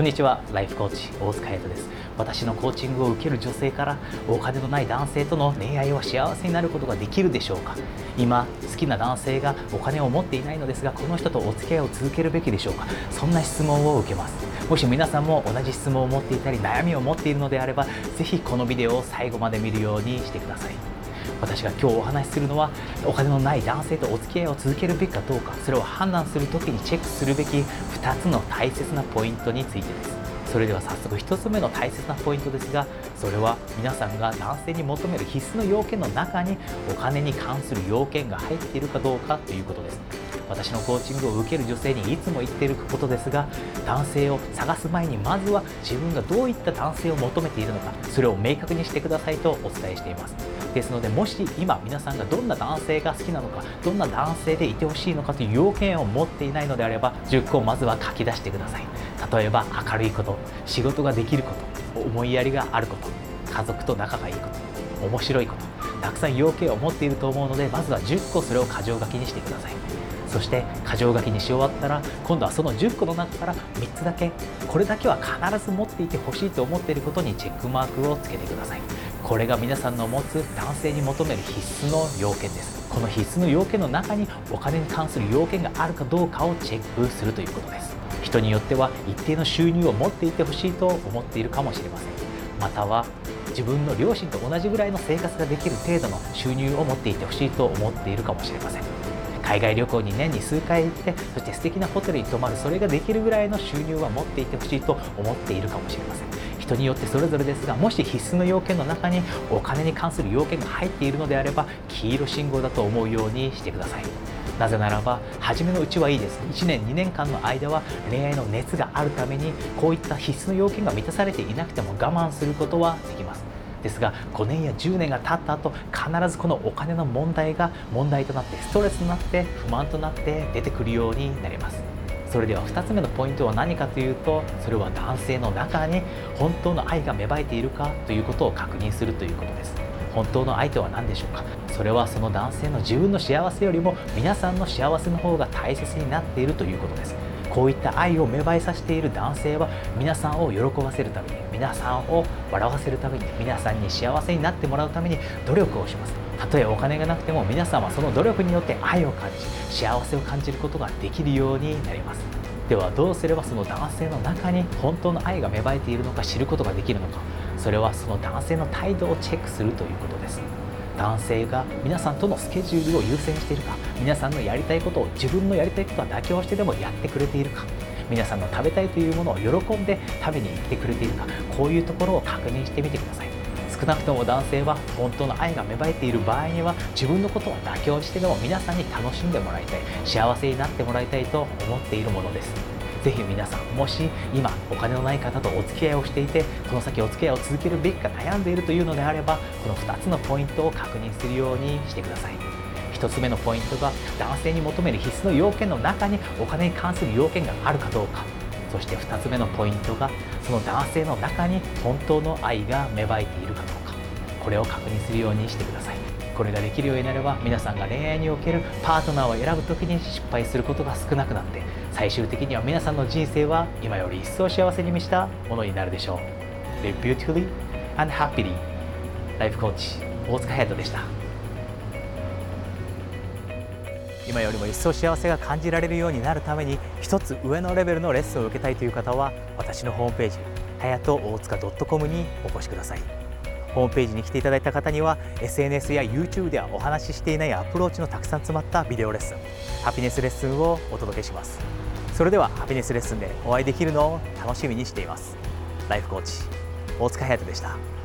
こんにちは。ライフコーチ大塚隼人です。私のコーチングを受ける女性からお金のない男性との恋愛は幸せになることができるでしょうか？今好きな男性がお金を持っていないのですがこの人とお付き合いを続けるべきでしょうか？そんな質問を受けます。もし皆さんも同じ質問を持っていたり悩みを持っているのであればぜひこのビデオを最後まで見るようにしてください。私が今日お話しするのはお金のない男性とお付き合いを続けるべきかどうかそれを判断する時にチェックするべき2つの大切なポイントについてです。それでは早速1つ目の大切なポイントですがそれは皆さんが男性に求める必須の要件の中にお金に関する要件が入っているかどうかということです。私のコーチングを受ける女性にいつも言っていることですが男性を探す前にまずは自分がどういった男性を求めているのかそれを明確にしてくださいとお伝えしています。ですのでもし今皆さんがどんな男性が好きなのかどんな男性でいてほしいのかという要件を持っていないのであれば10個をまずは書き出してください。例えば明るいこと仕事ができること思いやりがあること家族と仲がいいこと面白いことたくさん要件を持っていると思うのでまずは10個それを箇条書きにしてください。そして箇条書きにし終わったら今度はその10個の中から3つだけこれだけは必ず持っていてほしいと思っていることにチェックマークをつけてください。これが皆さんの持つ男性に求める必須の要件です。この必須の要件の中にお金に関する要件があるかどうかをチェックするということです。人によっては一定の収入を持っていてほしいと思っているかもしれません。または自分の両親と同じぐらいの生活ができる程度の収入を持っていてほしいと思っているかもしれません。海外旅行に年に数回行ってそして素敵なホテルに泊まるそれができるぐらいの収入は持っていてほしいと思っているかもしれません。人によってそれぞれですがもし必須の要件の中にお金に関する要件が入っているのであれば黄色信号だと思うようにしてください。なぜならば初めのうちはいいです。1年2年間の間は恋愛の熱があるためにこういった必須の要件が満たされていなくても我慢することはできます。ですが5年や10年が経った後必ずこのお金の問題が問題となってストレスになって不満となって出てくるようになります。それでは2つ目のポイントは何かというとそれは男性の中に本当の愛が芽生えているかということを確認するということです。本当の愛とは何でしょうか？それはその男性の自分の幸せよりも皆さんの幸せの方が大切になっているということです。こういった愛を芽生えさせている男性は皆さんを喜ばせるために皆さんを笑わせるために皆さんに幸せになってもらうために努力をします。たとえお金がなくても皆さんはその努力によって愛を感じ幸せを感じることができるようになります。ではどうすればその男性の中に本当の愛が芽生えているのか知ることができるのか。それはその男性の態度をチェックするということです。男性が皆さんとのスケジュールを優先しているか皆さんのやりたいことを自分のやりたいことは妥協してでもやってくれているか。皆さんの食べたいというものを喜んで食べに行ってくれているかこういうところを確認してみてください。少なくとも男性は本当の愛が芽生えている場合には自分のことは妥協してでも皆さんに楽しんでもらいたい幸せになってもらいたいと思っているものです。ぜひ皆さんもし今お金のない方とお付き合いをしていてこの先お付き合いを続けるべきか悩んでいるというのであればこの2つのポイントを確認するようにしてください。1つ目のポイントが男性に求める必須の要件の中にお金に関する要件があるかどうか。そして2つ目のポイントがその男性の中に本当の愛が芽生えているかどうか。これを確認するようにしてください。これができるようになれば皆さんが恋愛におけるパートナーを選ぶ時に失敗することが少なくなって最終的には皆さんの人生は今より一層幸せに満ちたものになるでしょう。Live beautifully and happily ライフコーチ大塚隼人でした。今よりも一層幸せが感じられるようになるために一つ上のレベルのレッスンを受けたいという方は私のホームページはやと大塚 .com にお越しください。ホームページに来ていただいた方には SNS や YouTube ではお話ししていないアプローチのたくさん詰まったビデオレッスンハピネスレッスンをお届けします。それではハピネスレッスンでお会いできるのを楽しみにしています。ライフコーチ大塚隼人でした。